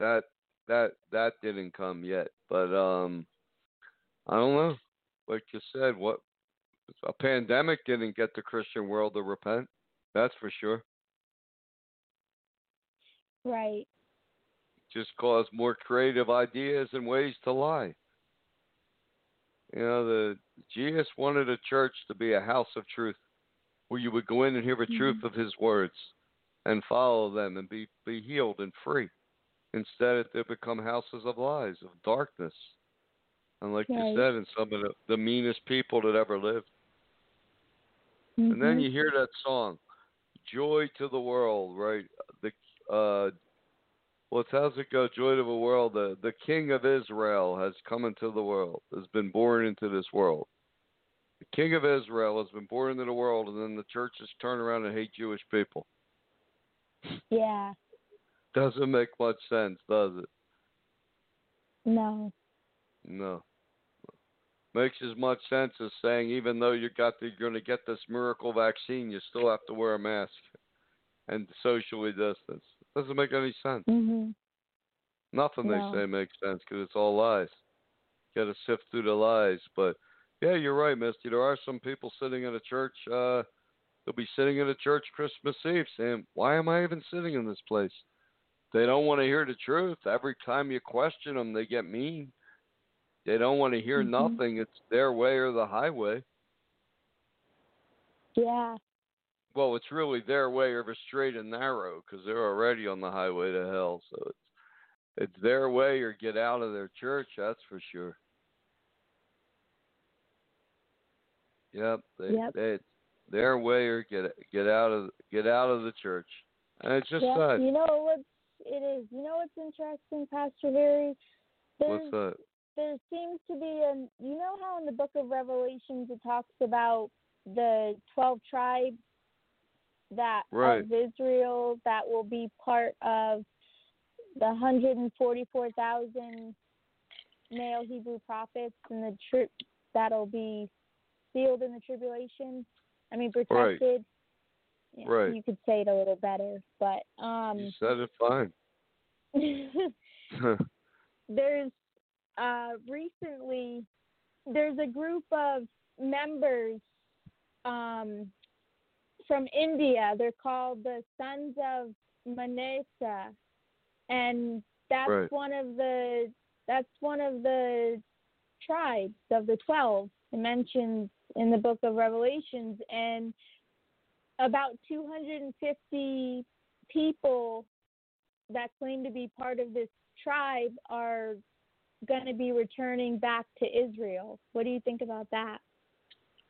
S5: that that that didn't come yet. But um, I don't know. Like you said, what a pandemic didn't get the Christian world to repent. That's for sure.
S6: Right.
S5: Just cause more creative ideas and ways to lie. You know, the Jesus wanted a church to be a house of truth, where you would go in and hear the truth of His words, and follow them and be be healed and free. Instead, it they become houses of lies, of darkness, and like
S6: Right.
S5: you said, and some of the, the meanest people that ever lived. And then
S6: Mhm.
S5: you hear that song, "Joy to the World," right? The uh, well, how's it go? Joy to the world. The the King of Israel has come into the world. Has been born into this world. The King of Israel has been born into the world, and then the churches turn around and hate Jewish people.
S6: Yeah.
S5: Doesn't make much sense, does it?
S6: No.
S5: No. Makes as much sense as saying even though you got the, you're going to get this miracle vaccine, you still have to wear a mask and socially distance. Doesn't make any sense.
S6: Mhm.
S5: Nothing
S6: No.
S5: they say makes sense because it's all lies. You Got to sift through the lies. But yeah, you're right, Misty. There are some people sitting in a church. Uh, they'll be sitting in a church Christmas Eve saying, "Why am I even sitting in this place?" They don't want to hear the truth. Every time you question them, they get mean. They don't want to hear
S6: Mhm.
S5: nothing. It's their way or the highway.
S6: Yeah.
S5: Well, it's really their way or a straight and narrow because they're already on the highway to hell. So it's it's their way or get out of their church. That's for sure. Yep, they,
S6: Yep.
S5: they it's their way or get get out of get out of the church. And it's just sad.
S6: You know what it is? You know what's interesting, Pastor Harry? There's
S5: What's that?
S6: there seems to be a you know how in the book of revelations it talks about the 12 tribes that
S5: Right.
S6: of israel that will be part of the 144,000 male hebrew prophets and the tri- that'll be sealed in the tribulation i mean
S5: Right.
S6: protected Yeah,
S5: Right.
S6: you could say it a little better but um
S5: you said it fine.
S6: there's uh, recently there's a group of members um, from India. They're called the Sons of Manasseh, and that's
S5: Right.
S6: one of the that's one of the tribes of the twelve. mentioned in the book of Revelations, and about 250 people that claim to be part of this tribe are going to be returning back to Israel. What do you think about that?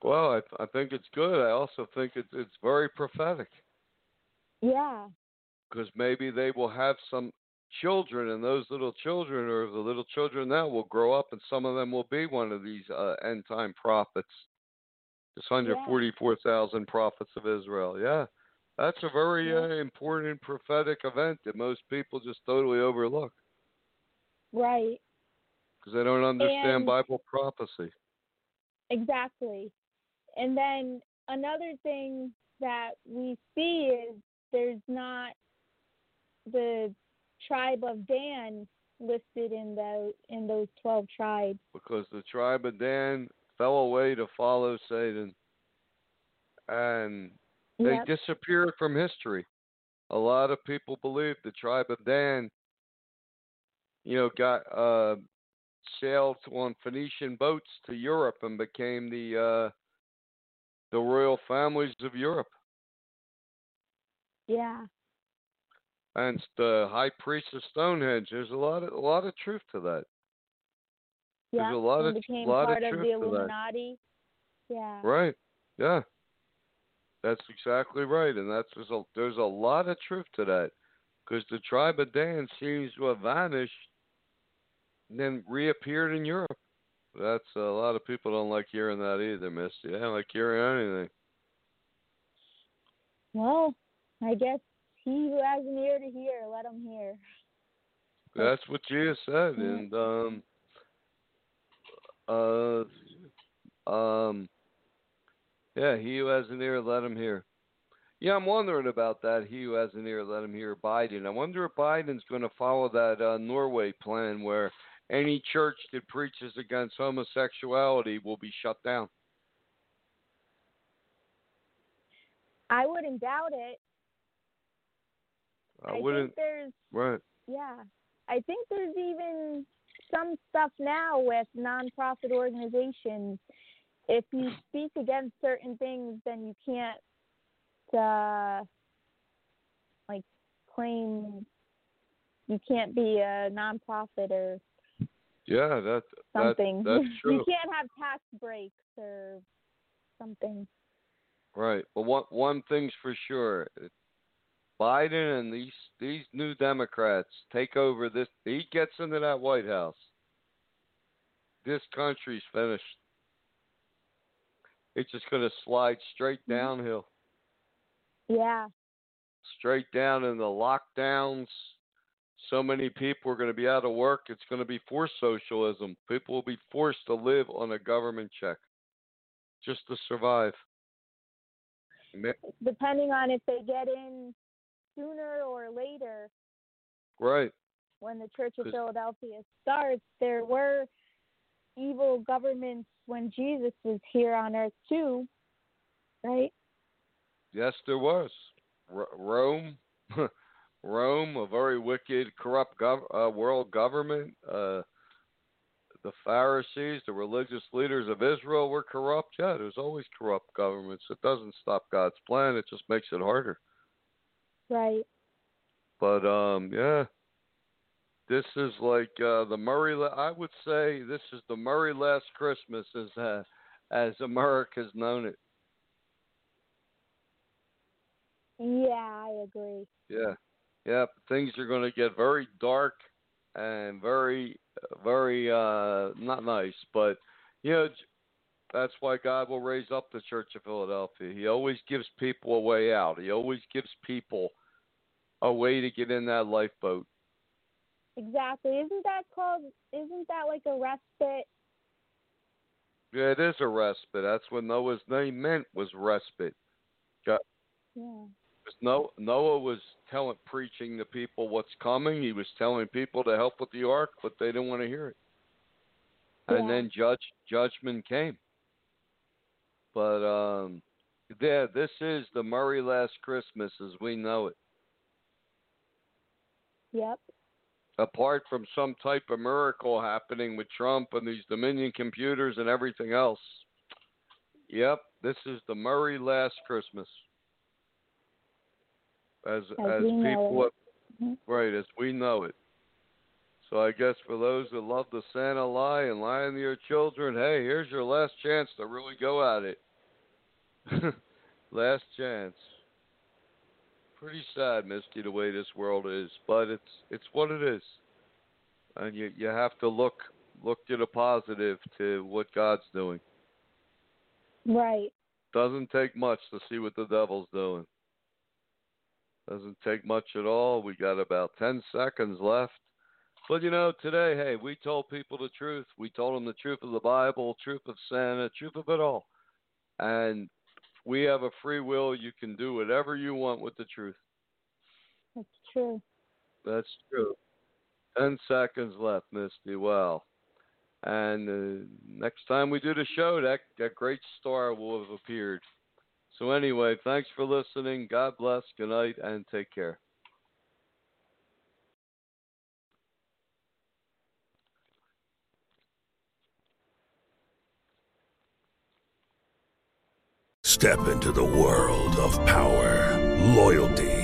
S5: Well, I I think it's good. I also think it's it's very prophetic.
S6: Yeah.
S5: because maybe they will have some children, and those little children, or the little children now, will grow up, and some of them will be one of these uh, end time prophets. This hundred forty-four thousand prophets of Israel. Yeah, that's a very
S6: Yeah.
S5: uh, important prophetic event that most people just totally overlook
S6: Right.
S5: because they don't understand
S6: And-
S5: Bible prophecy.
S6: Exactly. And then another thing that we see is there's not the tribe of Dan listed in those in those 12 tribes.
S5: because the tribe of Dan fell away to follow Satan, and they
S6: Yep.
S5: disappeared from history. A lot of people believe the tribe of Dan, you know, got uh, sailed on Phoenician boats to Europe and became the uh, the royal families of Europe.
S6: Yeah.
S5: And the high priest of Stonehenge. There's a lot of a lot of truth to that.
S6: Yeah.
S5: There's a lot
S6: and
S5: of
S6: became
S5: lot
S6: part
S5: of
S6: of the. Illuminati. Yeah.
S5: Right. Yeah. That's exactly right, and that's there's a there's a lot of truth to that, because the tribe of Dan seems to have vanished, and then reappeared in Europe. That's a lot of people don't like hearing that either, Misty. They don't like hearing anything.
S6: Well, I guess he who has an ear to hear, let him hear.
S5: That's what Jesus said,
S6: Yeah.
S5: and um, uh, um, yeah, he who has an ear, let him hear. Yeah, I'm wondering about that. He who has an ear, let him hear. Biden. I wonder if Biden's going to follow that uh, Norway plan where any church that preaches against homosexuality will be shut down.
S6: I wouldn't doubt it.
S5: I
S6: I
S5: wouldn't.
S6: think there's
S5: Right.
S6: yeah. I think there's even some stuff now with nonprofit organizations. If you speak against certain things, then you can't uh, like claim you can't be a nonprofit or
S5: Yeah, that, that
S6: something.
S5: that's true.
S6: you can't have tax breaks or something.
S5: Right. But one one thing's for sure. Biden and these these new Democrats take over this he gets into that White House. This country's finished. It's just gonna slide straight
S6: Mm-hmm.
S5: downhill.
S6: Yeah.
S5: Straight down in the lockdowns. So many people are gonna be out of work, it's gonna be forced socialism. People will be forced to live on a government check. Just to survive.
S6: Depending on if they get in sooner or later,
S5: Right.
S6: when the Church of Philadelphia starts, there were evil governments when Jesus was here on earth too, right?
S5: Yes, there was. R- Rome, Rome, a very wicked, corrupt gov- uh, world government. Uh, the Pharisees, the religious leaders of Israel were corrupt. Yeah, there's always corrupt governments. It doesn't stop God's plan. It just makes it harder.
S6: Right.
S5: But um, yeah, this is like uh, the Murray. La- I would say this is the Murray Last Christmas, as uh, as America's known it.
S6: Yeah, I agree.
S5: Yeah, yeah. Things are going to get very dark and very, very uh not nice. But you know, that's why God will raise up the Church of Philadelphia. He always gives people a way out. He always gives people a way to get in that lifeboat.
S6: Exactly. Isn't that called? Isn't that like a respite?
S5: Yeah, it is a respite. That's what Noah's name meant was respite.
S6: Yeah.
S5: Because No, Noah was telling, preaching to people what's coming. He was telling people to help with the ark, but they didn't want to hear it. And then judge judgment came. But um, there, this is the Murray Last Christmas as we know it.
S6: Yep.
S5: Apart from some type of miracle happening with Trump and these Dominion computers and everything else. Yep, this is the Murray Last Christmas. As
S6: As
S5: as people
S6: it. Mhm.
S5: Right, as we know it. So I guess for those that love the Santa lie and lying to your children, hey, here's your last chance to really go at it. last chance. Pretty sad, Misty, the way this world is, but it's it's what it is. And you you have to look look to the positive to what God's doing.
S6: Right.
S5: Doesn't take much to see what the devil's doing. Doesn't take much at all. We got about 10 seconds left. But you know, today, hey, we told people the truth. We told them the truth of the Bible, truth of Santa, truth of it all. And we have a free will. You can do whatever you want with the truth.
S6: That's true.
S5: That's true. 10 seconds left, Misty. Well, and uh, next time we do the show, that, that great star will have appeared. So, anyway, thanks for listening. God bless. Good night and take care.
S7: Step into the world of power, loyalty